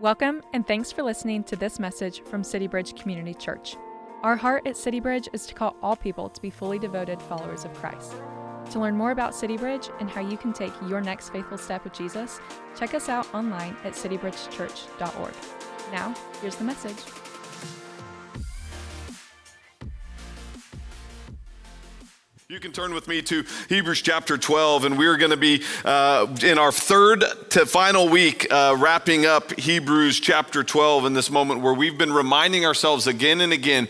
Welcome, and thanks for listening to this message from CityBridge Community Church. Our heart at CityBridge is to call all people to be fully devoted followers of Christ. To learn more about CityBridge and how you can take your next faithful step with Jesus, check us out online at citybridgechurch.org. Now, here's the message. You can turn with me to Hebrews chapter 12, and we're going to be uh, in our third to final week uh, wrapping up Hebrews chapter 12 in this moment where we've been reminding ourselves again and again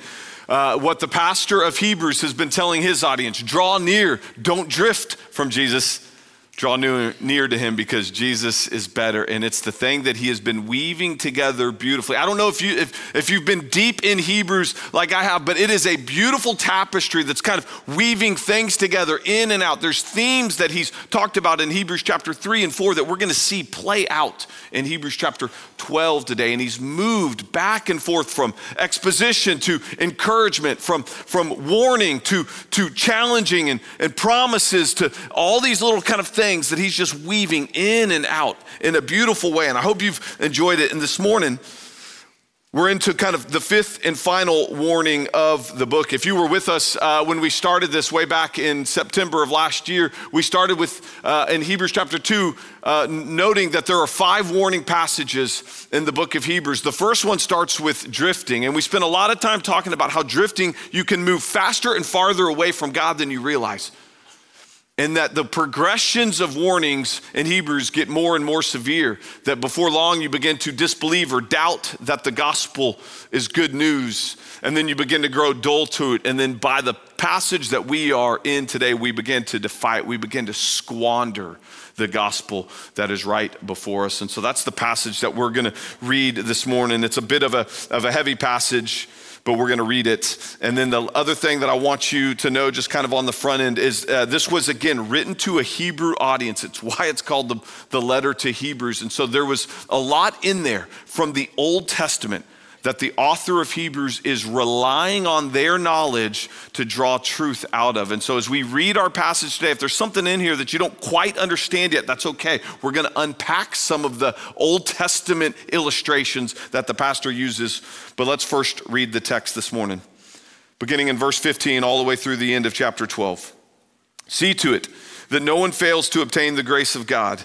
uh, what the pastor of Hebrews has been telling his audience. Draw near, don't drift from Jesus draw near, to him because Jesus is better. And it's the thing that he has been weaving together beautifully. I don't know if, you, if, if you've been deep in Hebrews like I have, but it is a beautiful tapestry that's kind of weaving things together in and out. There's themes that he's talked about in Hebrews chapter 3 and 4 that we're going to see play out in Hebrews chapter 12 today. And he's moved back and forth from exposition to encouragement, from, from warning to, to challenging and, and promises to all these little kind of things things that he's just weaving in and out in a beautiful way. And I hope you've enjoyed it. And this morning, we're into kind of the fifth and final warning of the book. If you were with us uh, when we started this way back in September of last year, we started with uh, in Hebrews chapter 2, uh, noting that there are five warning passages in the book of Hebrews. The first one starts with drifting, and we spent a lot of time talking about how drifting, you can move faster and farther away from God than you realize and that the progressions of warnings in Hebrews get more and more severe. That before long you begin to disbelieve or doubt that the gospel is good news, and then you begin to grow dull to it. And then by the passage that we are in today, we begin to defy it, we begin to squander the gospel that is right before us. And so that's the passage that we're going to read this morning. It's a bit of a, of a heavy passage but we're going to read it. And then the other thing that I want you to know, just kind of on the front end, is uh, this was again written to a Hebrew audience. It's why it's called the, the letter to Hebrews. And so there was a lot in there from the Old Testament that the author of Hebrews is relying on their knowledge to draw truth out of. And so, as we read our passage today, if there's something in here that you don't quite understand yet, that's okay. We're going to unpack some of the Old Testament illustrations that the pastor uses. But let's first read the text this morning, beginning in verse 15 all the way through the end of chapter 12. See to it that no one fails to obtain the grace of God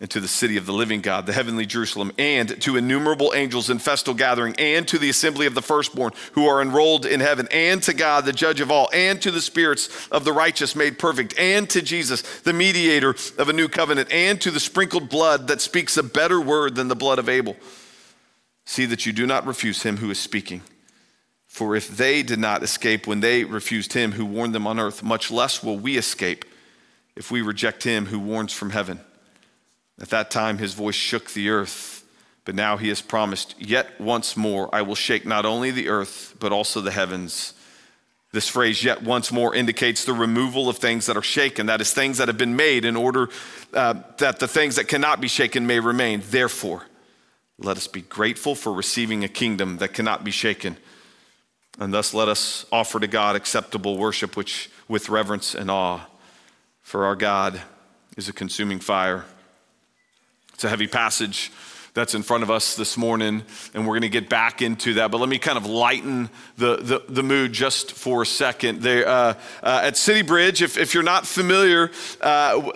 and to the city of the living God, the heavenly Jerusalem, and to innumerable angels in festal gathering, and to the assembly of the firstborn who are enrolled in heaven, and to God, the judge of all, and to the spirits of the righteous made perfect, and to Jesus, the mediator of a new covenant, and to the sprinkled blood that speaks a better word than the blood of Abel. See that you do not refuse him who is speaking. For if they did not escape when they refused him who warned them on earth, much less will we escape if we reject him who warns from heaven. At that time, his voice shook the earth, but now he has promised, Yet once more I will shake not only the earth, but also the heavens. This phrase, yet once more, indicates the removal of things that are shaken. That is, things that have been made in order uh, that the things that cannot be shaken may remain. Therefore, let us be grateful for receiving a kingdom that cannot be shaken. And thus, let us offer to God acceptable worship, which with reverence and awe. For our God is a consuming fire. It's a heavy passage that's in front of us this morning, and we're going to get back into that. But let me kind of lighten the, the, the mood just for a second. They, uh, uh, at CityBridge, if, if you're not familiar uh,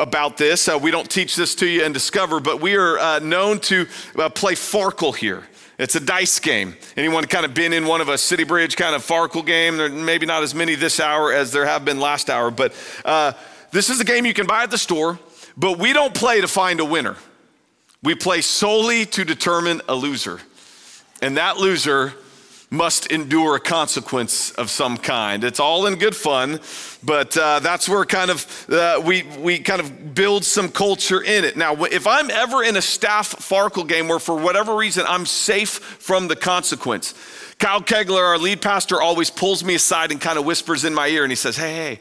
about this, uh, we don't teach this to you and Discover, but we are uh, known to uh, play Farkle here. It's a dice game. Anyone kind of been in one of a CityBridge kind of Farkle game? There maybe not as many this hour as there have been last hour, but this is a game you can buy at the store but we don't play to find a winner. We play solely to determine a loser. And that loser must endure a consequence of some kind. It's all in good fun, but uh, that's where kind of uh, we we kind of build some culture in it. Now, if I'm ever in a staff Farkle game where for whatever reason I'm safe from the consequence, Kyle Kegler, our lead pastor, always pulls me aside and kind of whispers in my ear, and he says, "Hey, hey."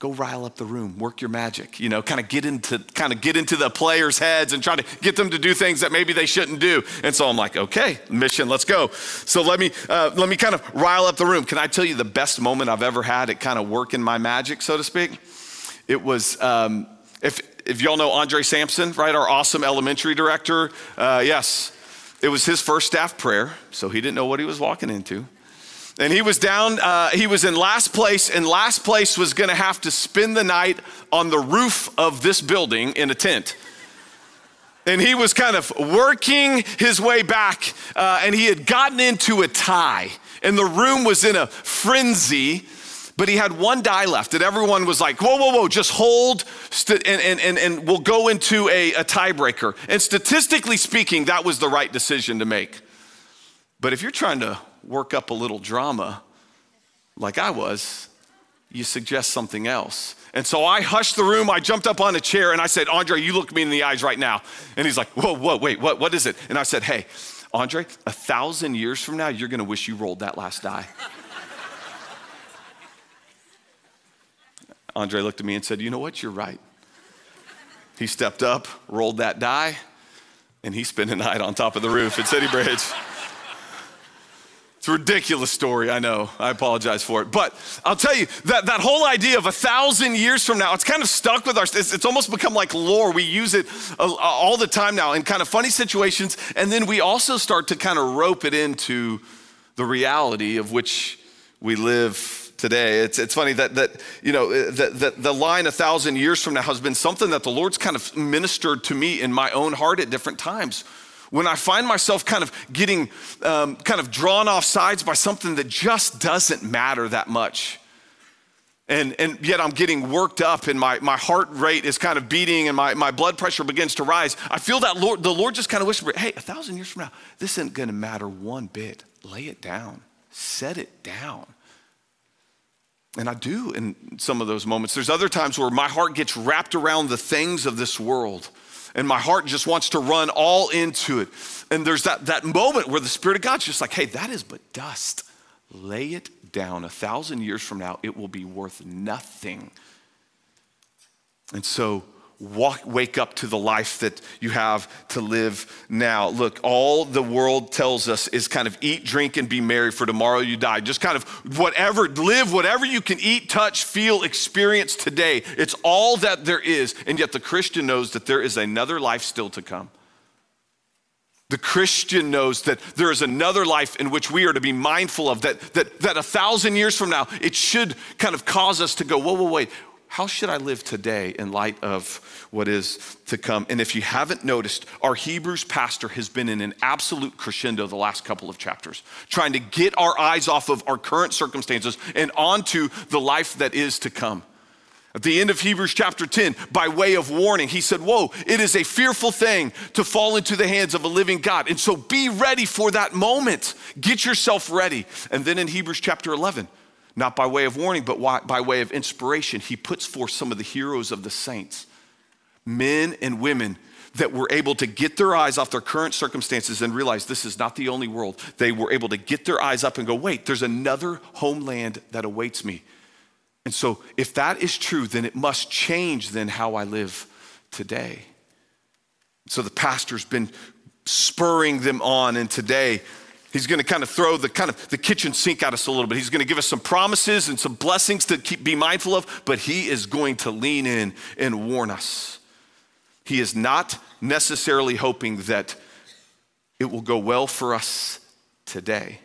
Go rile up the room, work your magic, you know, kind of get into kind of get into the players' heads and try to get them to do things that maybe they shouldn't do. And so I'm like, okay, mission, let's go. So let me uh, let me kind of rile up the room. Can I tell you the best moment I've ever had at kind of working my magic, so to speak? It was um, if if y'all know Andre Sampson, right, our awesome elementary director. Uh, yes, it was his first staff prayer, so he didn't know what he was walking into. And he was down, uh, he was in last place, and last place was gonna have to spend the night on the roof of this building in a tent. And he was kind of working his way back, uh, and he had gotten into a tie, and the room was in a frenzy. But he had one die left, and everyone was like, whoa, whoa, whoa, just hold, st- and, and, and, and we'll go into a, a tiebreaker. And statistically speaking, that was the right decision to make. But if you're trying to work up a little drama like I was, you suggest something else. And so I hushed the room, I jumped up on a chair and I said, Andre, you look me in the eyes right now. And he's like, whoa, whoa, wait, what, what is it? And I said, hey, Andre, a thousand years from now, you're gonna wish you rolled that last die. Andre looked at me and said, You know what? You're right. He stepped up, rolled that die, and he spent a night on top of the roof at CityBridge. It's a ridiculous story, I know. I apologize for it. But I'll tell you, that, that whole idea of a thousand years from now, it's kind of stuck with us. It's, it's almost become like lore. We use it uh, uh, all the time now in kind of funny situations. And then we also start to kind of rope it into the reality of which we live today. It's, it's funny that, that you know, uh, the, the, the line a thousand years from now has been something that the Lord's kind of ministered to me in my own heart at different times when I find myself kind of getting um, kind of drawn off sides by something that just doesn't matter that much. And, and yet I'm getting worked up and my, my heart rate is kind of beating and my, my blood pressure begins to rise. I feel that Lord, the Lord just kind of whispered, hey, a thousand years from now, this isn't gonna matter one bit. Lay it down, set it down. And I do in some of those moments. There's other times where my heart gets wrapped around the things of this world and my heart just wants to run all into it. And there's that, that moment where the Spirit of God's just like, hey, that is but dust. Lay it down. A thousand years from now, it will be worth nothing. And so walk, wake up to the life that you have to live now. Look, all the world tells us is kind of eat, drink, and be merry, for tomorrow you die. Just kind of whatever, live whatever you can eat, touch, feel, experience today. It's all that there is. And yet the Christian knows that there is another life still to come. The Christian knows that there is another life in which we are to be mindful of, that, that, that a thousand years from now, it should kind of cause us to go, whoa, whoa, wait, how should I live today in light of what is to come? And if you haven't noticed, our Hebrews pastor has been in an absolute crescendo the last couple of chapters, trying to get our eyes off of our current circumstances and onto the life that is to come. At the end of Hebrews chapter 10, by way of warning, he said, Whoa, it is a fearful thing to fall into the hands of a living God. And so be ready for that moment. Get yourself ready. And then in Hebrews chapter 11, not by way of warning, but by way of inspiration. He puts forth some of the heroes of the saints, men and women that were able to get their eyes off their current circumstances and realize this is not the only world. They were able to get their eyes up and go, wait, there's another homeland that awaits me. And so, if that is true, then it must change then how I live today. So the pastor's been spurring them on, and today He's going to kind of throw the kind of the kitchen sink at us a little bit. He's going to give us some promises and some blessings to keep, be mindful of, but he is going to lean in and warn us. He is not necessarily hoping that it will go well for us today,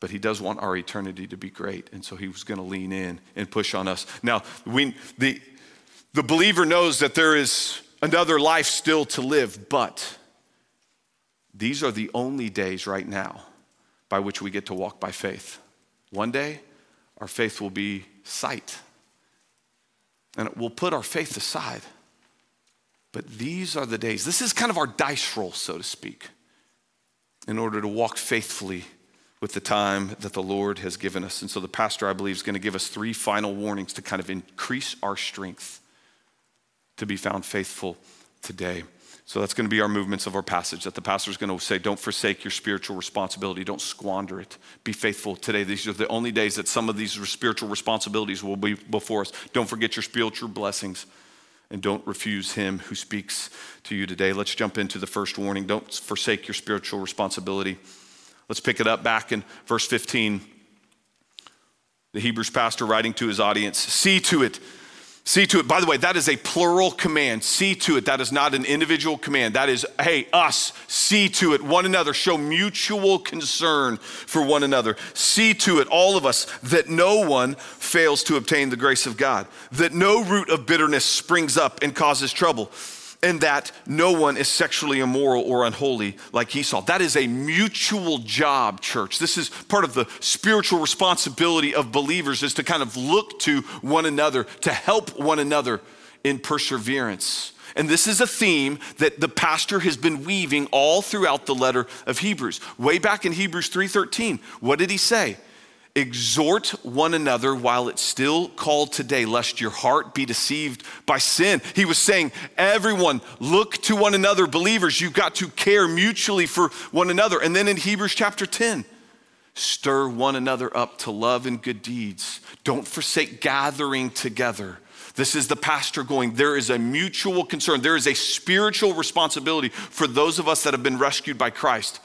but he does want our eternity to be great, and so he was going to lean in and push on us. Now, we, the, the believer knows that there is another life still to live, but these are the only days right now by which we get to walk by faith. One day, our faith will be sight, and it will put our faith aside. But these are the days. This is kind of our dice roll, so to speak, in order to walk faithfully with the time that the Lord has given us. And so the pastor, I believe, is going to give us three final warnings to kind of increase our strength to be found faithful today. So that's going to be our movements of our passage. That the pastor is going to say, Don't forsake your spiritual responsibility. Don't squander it. Be faithful today. These are the only days that some of these spiritual responsibilities will be before us. Don't forget your spiritual blessings and don't refuse him who speaks to you today. Let's jump into the first warning. Don't forsake your spiritual responsibility. Let's pick it up back in verse 15. The Hebrews pastor writing to his audience See to it See to it. By the way, that is a plural command. See to it. That is not an individual command. That is, hey, us, see to it. One another. Show mutual concern for one another. See to it, all of us, that no one fails to obtain the grace of God, that no root of bitterness springs up and causes trouble and that no one is sexually immoral or unholy like Esau. That is a mutual job, church. This is part of the spiritual responsibility of believers is to kind of look to one another, to help one another in perseverance. And this is a theme that the pastor has been weaving all throughout the letter of Hebrews. Way back in Hebrews 3:13, what did he say? Exhort one another while it's still called today, lest your heart be deceived by sin. He was saying, Everyone, look to one another, believers. You've got to care mutually for one another. And then in Hebrews chapter 10, stir one another up to love and good deeds. Don't forsake gathering together. This is the pastor going, there is a mutual concern, there is a spiritual responsibility for those of us that have been rescued by Christ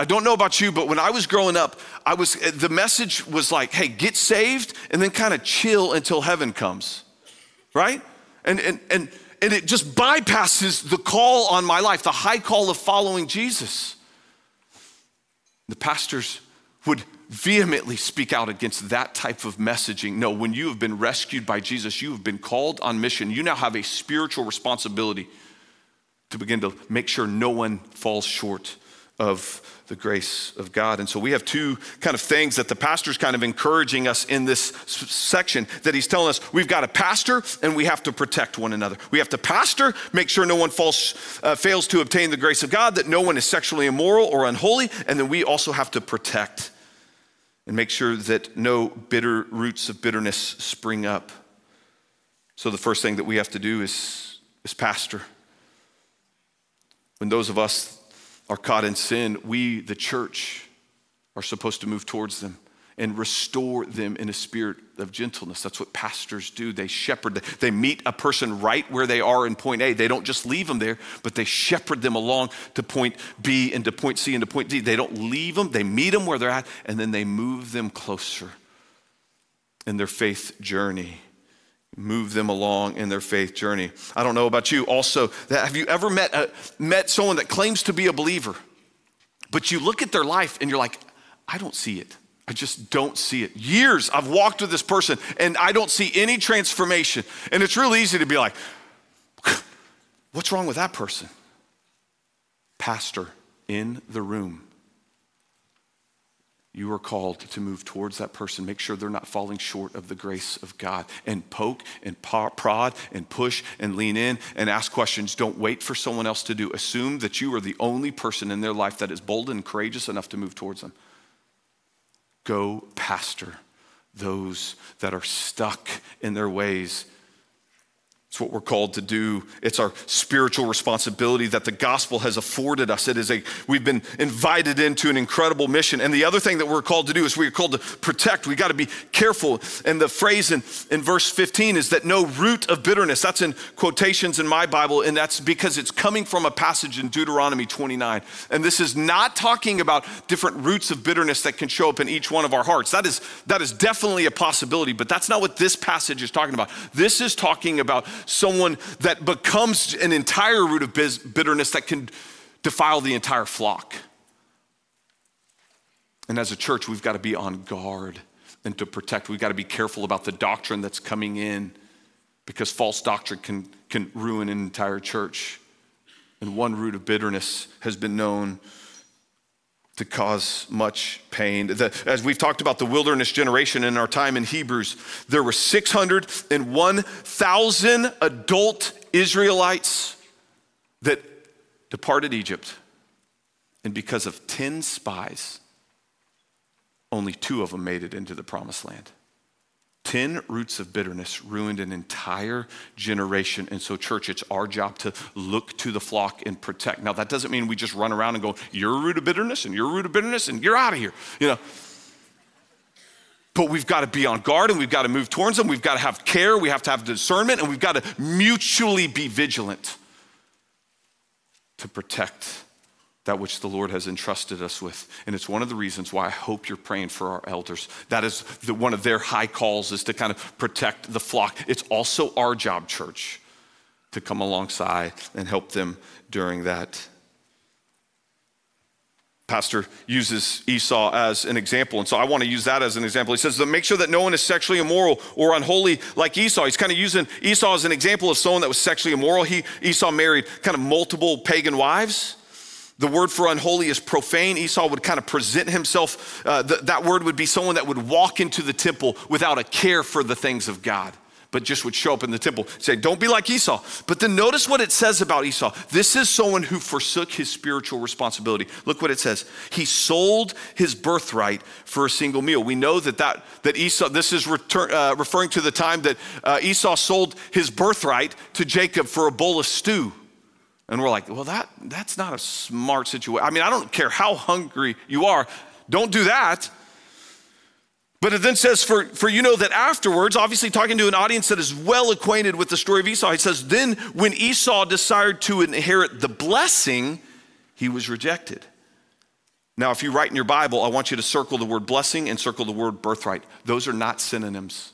I don't know about you, but when I was growing up, I was the message was like, hey, get saved and then kind of chill until heaven comes. Right? And and and and it just bypasses the call on my life, the high call of following Jesus. The pastors would vehemently speak out against that type of messaging. No, when you have been rescued by Jesus, you have been called on mission. You now have a spiritual responsibility to begin to make sure no one falls short of the grace of God. And so we have two kind of things that the pastor's kind of encouraging us in this section that he's telling us we've got to pastor and we have to protect one another. We have to pastor, make sure no one falls, uh, fails to obtain the grace of God, that no one is sexually immoral or unholy, and then we also have to protect and make sure that no bitter roots of bitterness spring up. So the first thing that we have to do is, is pastor. When those of us are caught in sin, we, the church, are supposed to move towards them and restore them in a spirit of gentleness. That's what pastors do. They shepherd, they meet a person right where they are in point A. They don't just leave them there, but they shepherd them along to point B and to point C and to point D. They don't leave them, they meet them where they're at, and then they move them closer in their faith journey move them along in their faith journey. I don't know about you. Also, have you ever met a, met someone that claims to be a believer, but you look at their life and you're like, I don't see it. I just don't see it. Years I've walked with this person and I don't see any transformation. And it's real easy to be like, what's wrong with that person? Pastor in the room you are called to move towards that person. Make sure they're not falling short of the grace of God. And poke and prod and push and lean in and ask questions. Don't wait for someone else to do. Assume that you are the only person in their life that is bold and courageous enough to move towards them. Go pastor those that are stuck in their ways it's what we're called to do. It's our spiritual responsibility that the gospel has afforded us. It is a we've been invited into an incredible mission. And the other thing that we're called to do is we're called to protect. We got to be careful. And the phrase in, in verse 15 is that no root of bitterness. That's in quotations in my Bible, and that's because it's coming from a passage in Deuteronomy 29. And this is not talking about different roots of bitterness that can show up in each one of our hearts. That is that is definitely a possibility, but that's not what this passage is talking about. This is talking about someone that becomes an entire root of bitterness that can defile the entire flock. And as a church, we've got to be on guard and to protect. We've got to be careful about the doctrine that's coming in because false doctrine can, can ruin an entire church. And one root of bitterness has been known to cause much pain. The, as we've talked about the wilderness generation in our time in Hebrews, there were 601,000 adult Israelites that departed Egypt, and because of 10 spies, only two of them made it into the promised land. 10 roots of bitterness ruined an entire generation. And so, church, it's our job to look to the flock and protect. Now, that doesn't mean we just run around and go, you're a root of bitterness and you're a root of bitterness and you're out of here. You know, but we've got to be on guard and we've got to move towards them. We've got to have care. We have to have discernment and we've got to mutually be vigilant to protect that which the Lord has entrusted us with. And it's one of the reasons why I hope you're praying for our elders. That is the, one of their high calls is to kind of protect the flock. It's also our job, church, to come alongside and help them during that. Pastor uses Esau as an example, and so I want to use that as an example. He says, Make sure that no one is sexually immoral or unholy like Esau. He's kind of using Esau as an example of someone that was sexually immoral. He, Esau married kind of multiple pagan wives. The word for unholy is profane. Esau would kind of present himself, uh, th- that word would be someone that would walk into the temple without a care for the things of God, but just would show up in the temple, say, Don't be like Esau. But then notice what it says about Esau. This is someone who forsook his spiritual responsibility. Look what it says. He sold his birthright for a single meal. We know that, that, that Esau, this is return, uh, referring to the time that uh, Esau sold his birthright to Jacob for a bowl of stew. And we're like, well, that, that's not a smart situation. I mean, I don't care how hungry you are, don't do that. But it then says, for, for you know that afterwards, obviously talking to an audience that is well acquainted with the story of Esau, he says, then when Esau desired to inherit the blessing, he was rejected. Now, if you write in your Bible, I want you to circle the word blessing and circle the word birthright. Those are not synonyms.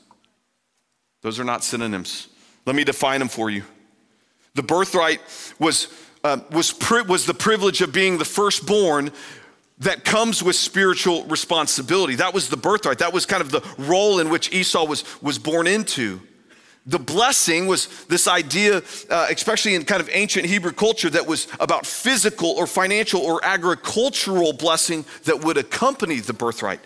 Those are not synonyms. Let me define them for you. The birthright was, uh, was, pri- was the privilege of being the firstborn that comes with spiritual responsibility. That was the birthright. That was kind of the role in which Esau was, was born into. The blessing was this idea, uh, especially in kind of ancient Hebrew culture, that was about physical or financial or agricultural blessing that would accompany the birthright.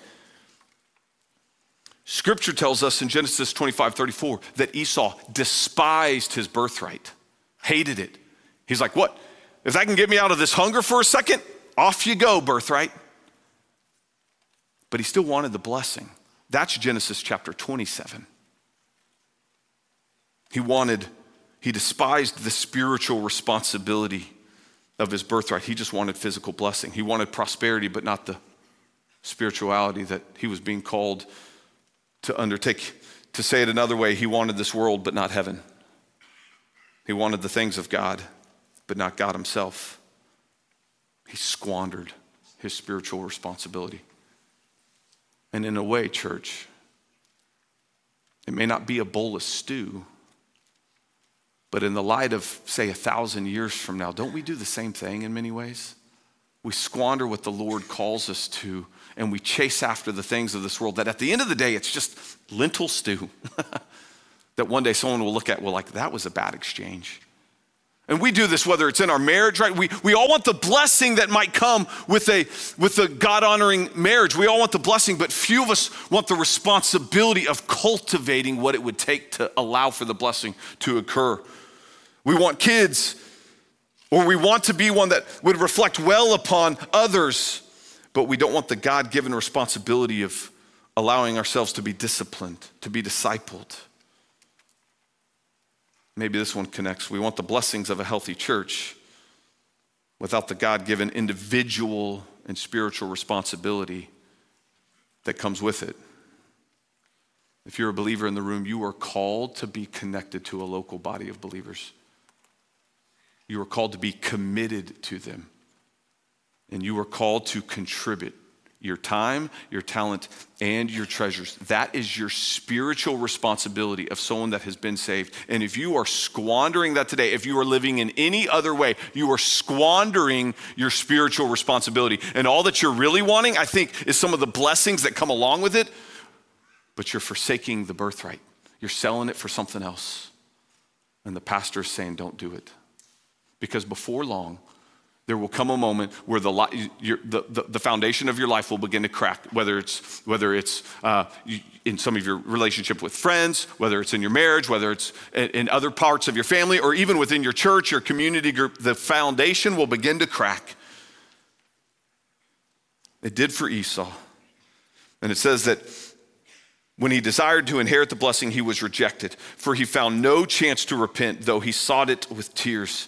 Scripture tells us in Genesis 25 34 that Esau despised his birthright hated it. He's like, What? If that can get me out of this hunger for a second, off you go, birthright. But he still wanted the blessing. That's Genesis chapter 27. He wanted, he despised the spiritual responsibility of his birthright. He just wanted physical blessing. He wanted prosperity, but not the spirituality that he was being called to undertake. To say it another way, he wanted this world, but not heaven. He wanted the things of God, but not God Himself. He squandered his spiritual responsibility. And in a way, church, it may not be a bowl of stew, but in the light of, say, a thousand years from now, don't we do the same thing in many ways? We squander what the Lord calls us to, and we chase after the things of this world that at the end of the day, it's just lentil stew. that one day someone will look at, well, like, that was a bad exchange. And we do this whether it's in our marriage, right? We, we all want the blessing that might come with a, with a God honoring marriage. We all want the blessing, but few of us want the responsibility of cultivating what it would take to allow for the blessing to occur. We want kids, or we want to be one that would reflect well upon others, but we don't want the God given responsibility of allowing ourselves to be disciplined, to be discipled. Maybe this one connects. We want the blessings of a healthy church without the God given individual and spiritual responsibility that comes with it. If you're a believer in the room, you are called to be connected to a local body of believers. You are called to be committed to them. And you are called to contribute your time, your talent, and your treasures. That is your spiritual responsibility of someone that has been saved. And if you are squandering that today, if you are living in any other way, you are squandering your spiritual responsibility. And all that you're really wanting, I think, is some of the blessings that come along with it, but you're forsaking the birthright. You're selling it for something else. And the pastor is saying, don't do it. Because before long, there will come a moment where the, your, the, the, the, foundation of your life will begin to crack, whether it's, whether it's uh, in some of your relationship with friends, whether it's in your marriage, whether it's in other parts of your family, or even within your church or community group, the foundation will begin to crack. It did for Esau. And it says that when he desired to inherit the blessing, he was rejected, for he found no chance to repent, though he sought it with tears.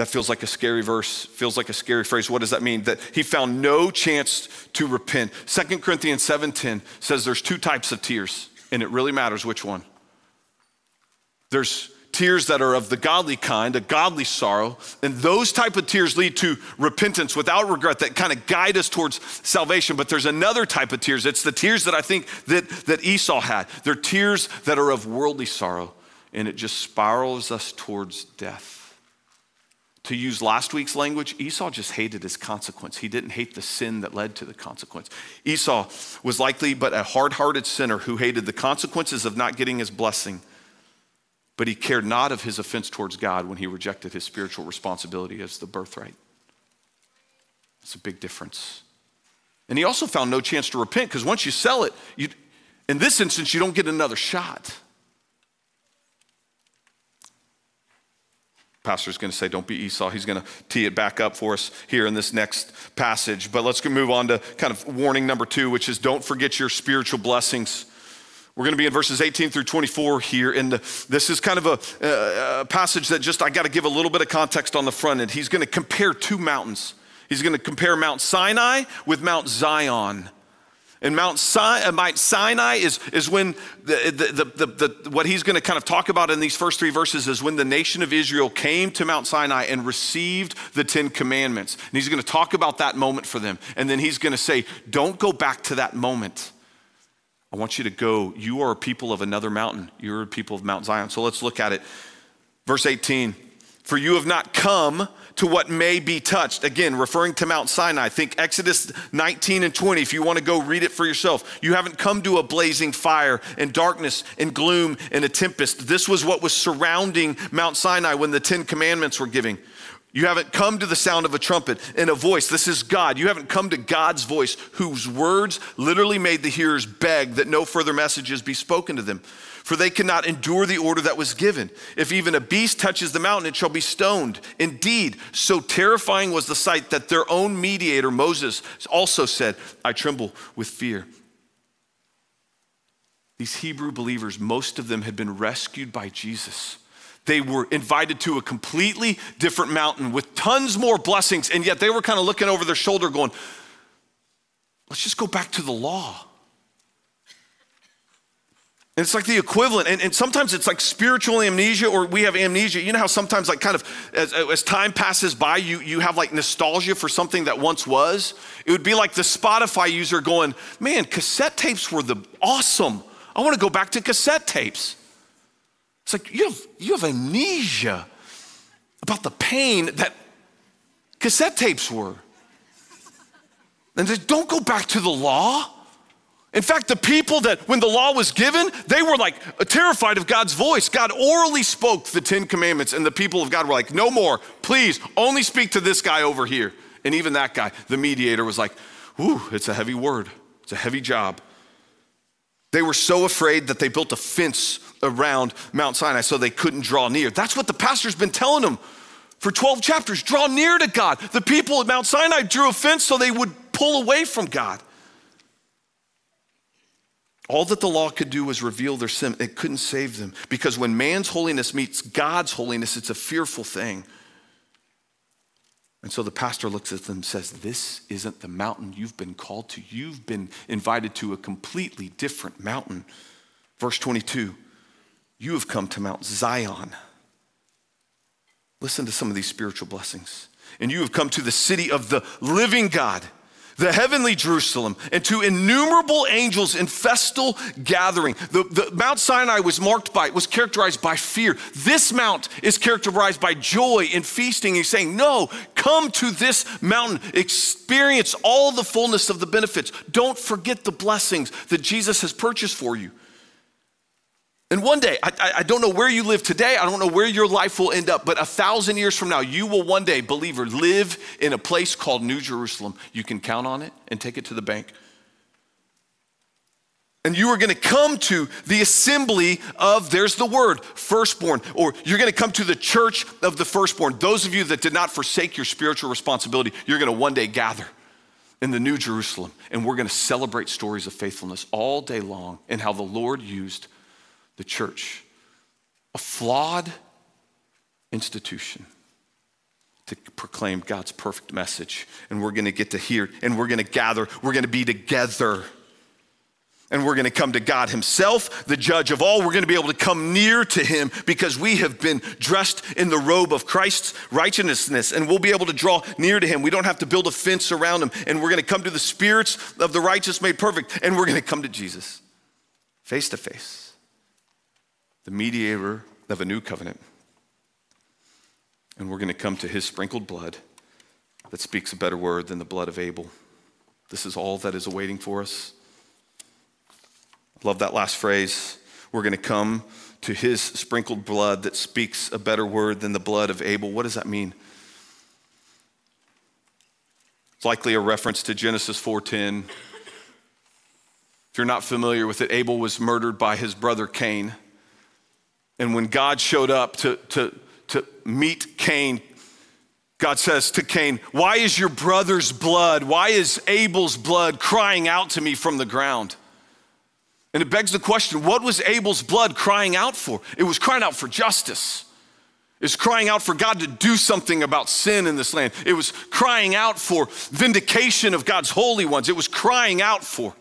That feels like a scary verse, feels like a scary phrase. What does that mean? That he found no chance to repent. 2 Corinthians 7:10 says there's two types of tears, and it really matters which one. There's tears that are of the godly kind, a godly sorrow, and those type of tears lead to repentance without regret that kind of guide us towards salvation. But there's another type of tears. It's the tears that I think that, that Esau had. They're tears that are of worldly sorrow, and it just spirals us towards death. To use last week's language, Esau just hated his consequence. He didn't hate the sin that led to the consequence. Esau was likely but a hard hearted sinner who hated the consequences of not getting his blessing but he cared not of his offense towards God when he rejected his spiritual responsibility as the birthright. It's a big difference. And he also found no chance to repent because once you sell it, you, in this instance, you don't get another shot. Pastor's going to say, Don't be Esau. He's going to tee it back up for us here in this next passage. But let's move on to kind of warning number two, which is don't forget your spiritual blessings. We're going to be in verses 18 through 24 here. And this is kind of a, a passage that just, I got to give a little bit of context on the front end. He's going to compare two mountains. He's going to compare Mount Sinai with Mount Zion. And uh, Mount Sinai is, is when the, the, the, the, what he's going to kind of talk about in these first three verses is when the nation of Israel came to Mount Sinai and received the Ten Commandments. And he's going to talk about that moment for them. And then he's going to say, don't go back to that moment. I want you to go. You are a people of another mountain. You're a people of Mount Zion. So let's look at it. Verse 18 For you have not come to what may be touched. Again, referring to Mount Sinai. Think Exodus 19 and 20 if you want to go read it for yourself. You haven't come to a blazing fire and darkness and gloom and a tempest. This was what was surrounding Mount Sinai when the Ten Commandments were giving. You haven't come to the sound of a trumpet and a voice. This is God. You haven't come to God's voice, whose words literally made the hearers beg that no further messages be spoken to them. For they cannot endure the order that was given. If even a beast touches the mountain, it shall be stoned. Indeed, so terrifying was the sight that their own mediator, Moses, also said, I tremble with fear. These Hebrew believers, most of them had been rescued by Jesus. They were invited to a completely different mountain with tons more blessings, and yet they were kind of looking over their shoulder going, let's just go back to the law. And it's like the equivalent, and, and, sometimes it's like spiritual amnesia, or we have amnesia. You know how sometimes, like, kind of as, as time passes by, you, you have like nostalgia for something that once was? It would be like the Spotify user going, Man, cassette tapes were the awesome. I want to go back to cassette tapes. It's like you have, you have amnesia about the pain that cassette tapes were. And they don't go back to the law. In fact, the people that, when the law was given, they were like terrified of God's voice. God orally spoke the Ten Commandments, and the people of God were like, no more. Please, only speak to this guy over here. And even that guy, the mediator, was like, ooh, it's a heavy word, it's a heavy job. They were so afraid that they built a fence around Mount Sinai so they couldn't draw near. That's what the pastor's been telling them for 12 chapters draw near to God. The people at Mount Sinai drew a fence so they would pull away from God. All that the law could do was reveal their sin. It couldn't save them because when man's holiness meets God's holiness, it's a fearful thing. And so the pastor looks at them and says, This isn't the mountain you've been called to. You've been invited to a completely different mountain. Verse 22 You have come to Mount Zion. Listen to some of these spiritual blessings. And you have come to the city of the living God the heavenly Jerusalem, and to innumerable angels in festal gathering. The, the, Mount Sinai was marked by, was characterized by fear. This mount is characterized by joy and feasting. He's saying, No, come to this mountain, experience all the fullness of the benefits. Don't forget the blessings that Jesus has purchased for you. And one day, I, I, don't know where you live today, I don't know where your life will end up, but a thousand years from now, you will one day, believer, live in a place called New Jerusalem. You can count on it and take it to the bank. And you are going to come to the assembly of, there's the word, firstborn, or you're going to come to the church of the firstborn. Those of you that did not forsake your spiritual responsibility, you're going to one day gather in the New Jerusalem, and we're going to celebrate stories of faithfulness all day long and how the Lord used the church, a flawed institution, to proclaim God's perfect message. And we're going to get to hear, and we're going to gather, we're going to be together and we're going to come to God Himself, the judge of all. We're going to be able to come near to Him because we have been dressed in the robe of Christ's righteousness, and we'll be able to draw near to Him. We don't have to build a fence around Him, and we're going to come to the spirits of the righteous made perfect, and we're going to come to Jesus face to face, the mediator of a new covenant. And we're going to come to His sprinkled blood that speaks a better word than the blood of Abel. This is all that is awaiting for us. Love that last phrase. We're going to come to his sprinkled blood that speaks a better word than the blood of Abel. What does that mean? It's likely a reference to Genesis 4:10. If you're not familiar with it, Abel was murdered by his brother Cain. And when God showed up to, to, to meet Cain, God says to Cain, Why is your brother's blood, why is Abel's blood crying out to me from the ground? And it begs the question what was Abel's blood crying out for? It was crying out for justice. It was crying out for God to do something about sin in this land. It was crying out for vindication of God's holy ones. It was crying out for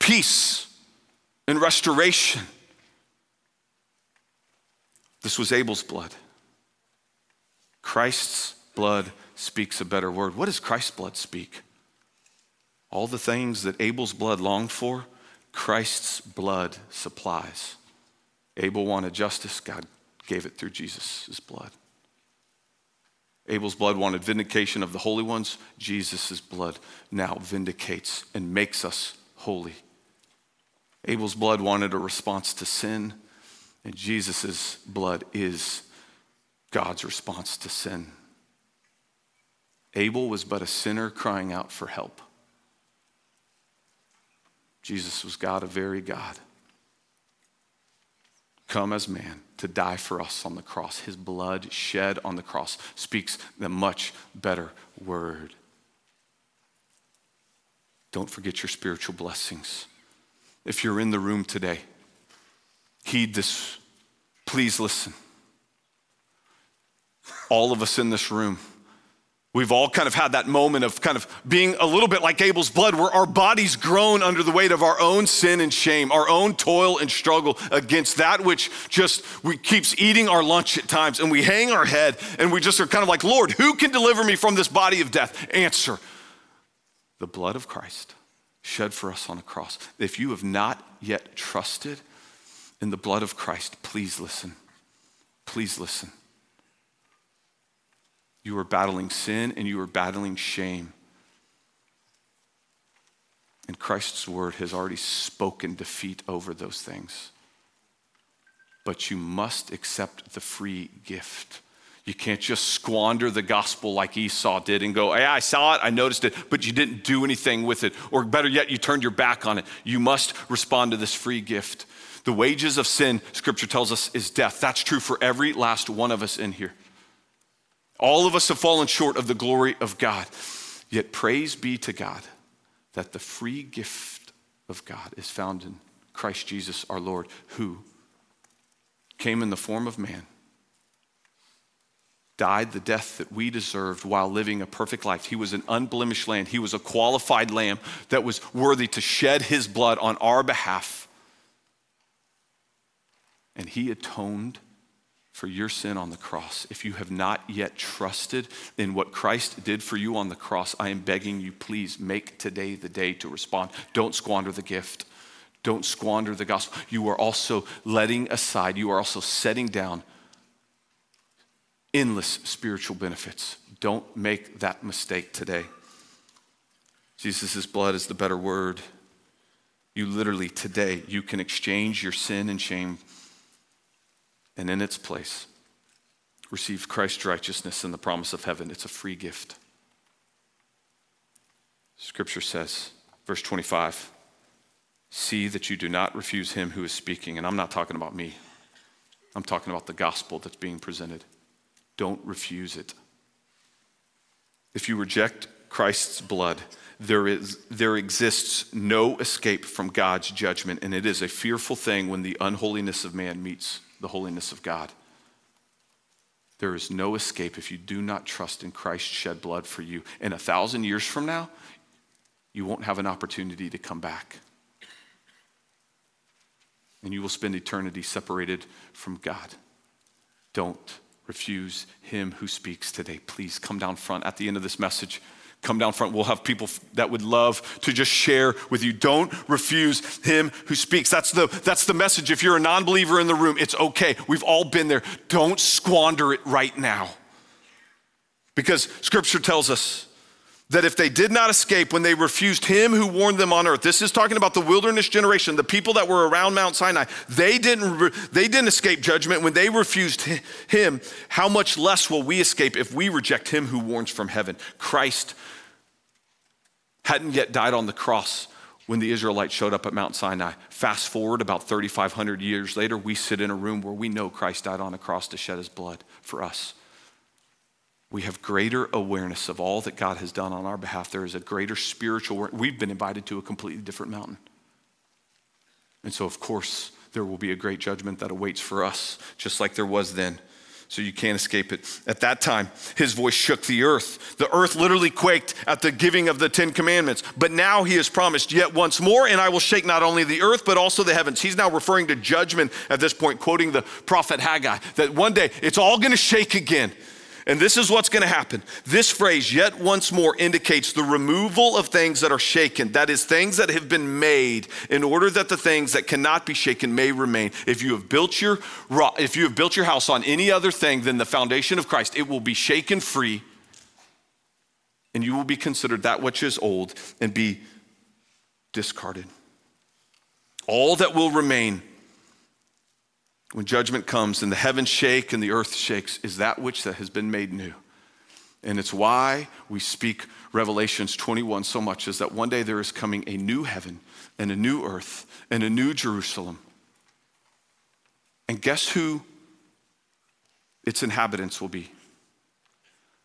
peace and restoration. This was Abel's blood. Christ's blood speaks a better word. What does Christ's blood speak? All the things that Abel's blood longed for Christ's blood supplies. Abel wanted justice, God gave it through Jesus' blood. Abel's blood wanted vindication of the holy ones. Jesus' blood now vindicates and makes us holy. Abel's blood wanted a response to sin, and Jesus' blood is God's response to sin. Abel was but a sinner crying out for help. Jesus was God, a very God, come as man to die for us on the cross. His blood shed on the cross speaks the much better word. Don't forget your spiritual blessings. If you're in the room today, heed this. Please listen. All of us in this room We've all kind of had that moment of kind of being a little bit like Abel's blood, where our bodies groan under the weight of our own sin and shame, our own toil and struggle against that which just we keeps eating our lunch at times, and we hang our head and we just are kind of like, Lord, who can deliver me from this body of death? Answer: the blood of Christ shed for us on the cross. If you have not yet trusted in the blood of Christ, please listen. Please listen. You are battling sin and you are battling shame. And Christ's word has already spoken defeat over those things. But you must accept the free gift. You can't just squander the gospel like Esau did and go, hey, I saw it, I noticed it, but you didn't do anything with it. Or better yet, you turned your back on it. You must respond to this free gift. The wages of sin, scripture tells us, is death. That's true for every last one of us in here. All of us have fallen short of the glory of God. Yet praise be to God that the free gift of God is found in Christ Jesus our Lord, who came in the form of man, died the death that we deserved while living a perfect life. He was an unblemished lamb. He was a qualified lamb that was worthy to shed his blood on our behalf. And he atoned for your sin on the cross. If you have not yet trusted in what Christ did for you on the cross, I am begging you, please make today the day to respond. Don't squander the gift. Don't squander the gospel. You are also letting aside, you are also setting down endless spiritual benefits. Don't make that mistake today. Jesus' blood is the better word. You literally, today, you can exchange your sin and shame, and in its place, receive Christ's righteousness and the promise of heaven. It's a free gift. Scripture says, verse 25, see that you do not refuse him who is speaking. And I'm not talking about me, I'm talking about the gospel that's being presented. Don't refuse it. If you reject Christ's blood, there, is, there exists no escape from God's judgment, and it is a fearful thing when the unholiness of man meets the holiness of God. There is no escape if you do not trust in Christ's shed blood for you. And a thousand years from now, you won't have an opportunity to come back. And you will spend eternity separated from God. Don't refuse him who speaks today. Please come down front at the end of this message. Come down front. We'll have people that would love to just share with you. Don't refuse him who speaks. That's the, that's the message. If you're a non believer in the room, it's okay. We've all been there. Don't squander it right now. Because scripture tells us that if they did not escape when they refused him who warned them on earth this is talking about the wilderness generation the people that were around mount sinai they didn't they didn't escape judgment when they refused him how much less will we escape if we reject him who warns from heaven christ hadn't yet died on the cross when the Israelites showed up at Mount Sinai. Fast forward about 3,500 years later, we sit in a room where we know Christ died on a cross to shed his blood for us we have greater awareness of all that God has done on our behalf. There is a greater spiritual, we've been invited to a completely different mountain. And so, of course, there will be a great judgment that awaits for us, just like there was then. So you can't escape it. At that time, his voice shook the earth. The earth literally quaked at the giving of the Ten Commandments. But now he has promised, yet once more, and I will shake not only the earth, but also the heavens. He's now referring to judgment at this point, quoting the prophet Haggai, that one day it's all going to shake again. And this is what's going to happen. This phrase, yet once more, indicates the removal of things that are shaken. That is, things that have been made in order that the things that cannot be shaken may remain. If you have built your, if you have built your house on any other thing than the foundation of Christ, it will be shaken free, and you will be considered that which is old and be discarded. All that will remain when judgment comes and the heavens shake and the earth shakes is that which that has been made new. And it's why we speak Revelations 21 so much is that one day there is coming a new heaven and a new earth and a new Jerusalem. And guess who its inhabitants will be?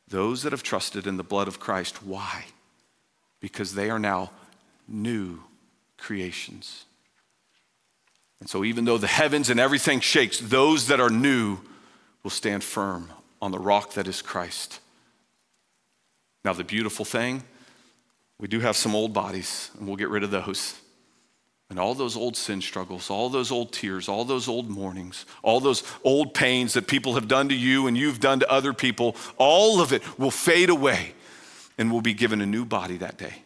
Those that have trusted in the blood of Christ. Why? Because they are now new creations. And so, even though the heavens and everything shakes, those that are new will stand firm on the rock that is Christ. Now, the beautiful thing, we do have some old bodies, and we'll get rid of those. And all those old sin struggles, all those old tears, all those old mournings, all those old pains that people have done to you and you've done to other people, all of it will fade away and we'll be given a new body that day.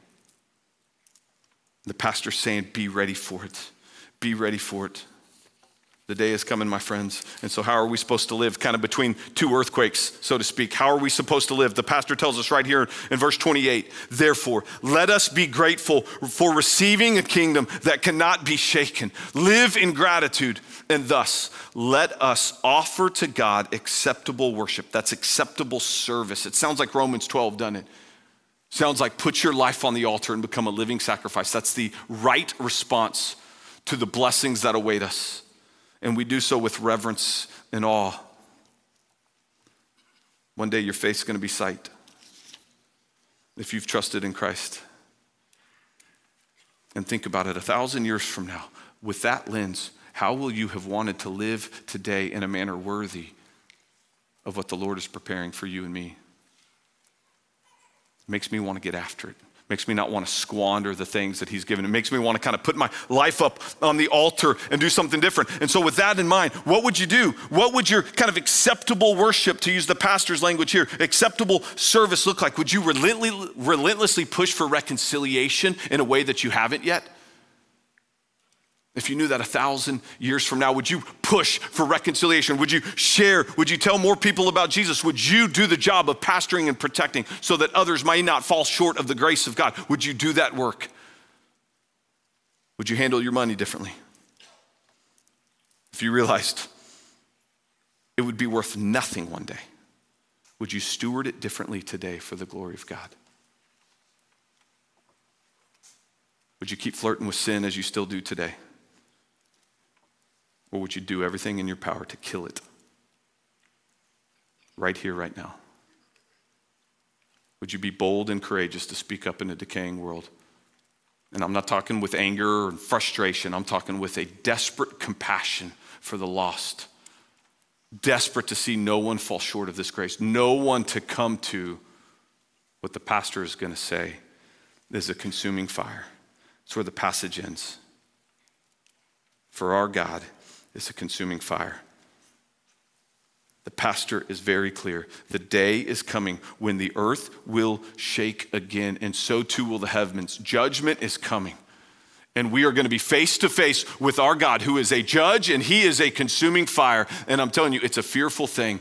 The pastor's saying, Be ready for it. Be ready for it. The day is coming, my friends. And so, how are we supposed to live kind of between two earthquakes, so to speak? How are we supposed to live? The pastor tells us right here in verse 28 Therefore, let us be grateful for receiving a kingdom that cannot be shaken. Live in gratitude, and thus let us offer to God acceptable worship. That's acceptable service. It sounds like Romans 12, doesn't it? Sounds like put your life on the altar and become a living sacrifice. That's the right response to the blessings that await us. And we do so with reverence and awe. One day your face is going to be sight if you've trusted in Christ. And think about it a thousand years from now, with that lens, how will you have wanted to live today in a manner worthy of what the Lord is preparing for you and me? It makes me want to get after it makes me not want to squander the things that he's given. It makes me want to kind of put my life up on the altar and do something different. And so, with that in mind, what would you do? What would your kind of acceptable worship, to use the pastor's language here, acceptable service look like? Would you relentlessly push for reconciliation in a way that you haven't yet? If you knew that a thousand years from now, would you push for reconciliation? Would you share? Would you tell more people about Jesus? Would you do the job of pastoring and protecting so that others might not fall short of the grace of God? Would you do that work? Would you handle your money differently? If you realized it would be worth nothing one day, would you steward it differently today for the glory of God? Would you keep flirting with sin as you still do today? Or would you do everything in your power to kill it? Right here, right now. Would you be bold and courageous to speak up in a decaying world? And I'm not talking with anger and frustration, I'm talking with a desperate compassion for the lost. Desperate to see no one fall short of this grace, no one to come to what the pastor is going to say is a consuming fire. It's where the passage ends. For our God is a consuming fire. The pastor is very clear. The day is coming when the earth will shake again, and so too will the heavens. Judgment is coming. And we are going to be face to face with our God, who is a judge and he is a consuming fire. And I'm telling you, it's a fearful thing.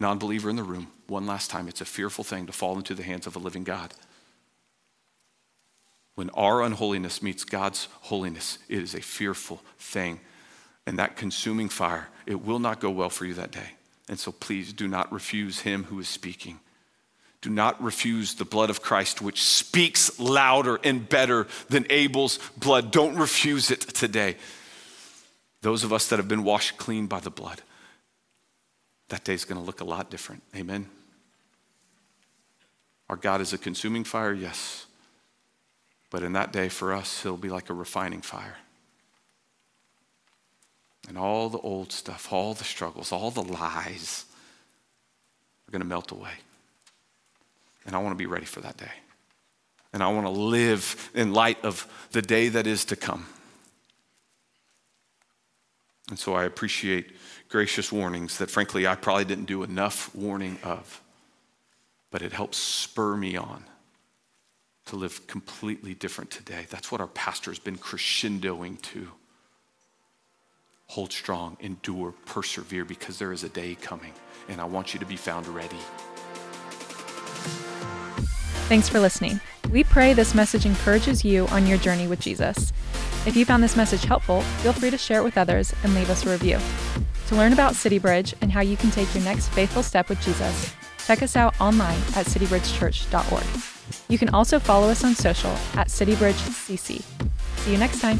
Non believer in the room, one last time, it's a fearful thing to fall into the hands of a living God. When our unholiness meets God's holiness, it is a fearful thing and that consuming fire, it will not go well for you that day. And so please do not refuse him who is speaking. Do not refuse the blood of Christ, which speaks louder and better than Abel's blood. Don't refuse it today. Those of us that have been washed clean by the blood, that day is going to look a lot different. Amen. Our God is a consuming fire, yes. But in that day for us, he'll be like a refining fire. And all the old stuff, all the struggles, all the lies are going to melt away. And I want to be ready for that day. And I want to live in light of the day that is to come. And so I appreciate gracious warnings that, frankly, I probably didn't do enough warning of. But it helps spur me on to live completely different today. That's what our pastor has been crescendoing to hold strong, endure, persevere, because there is a day coming, and I want you to be found ready. Thanks for listening. We pray this message encourages you on your journey with Jesus. If you found this message helpful, feel free to share it with others and leave us a review. To learn about CityBridge and how you can take your next faithful step with Jesus, check us out online at citybridgechurch.org. You can also follow us on social at CityBridgeCC. See you next time.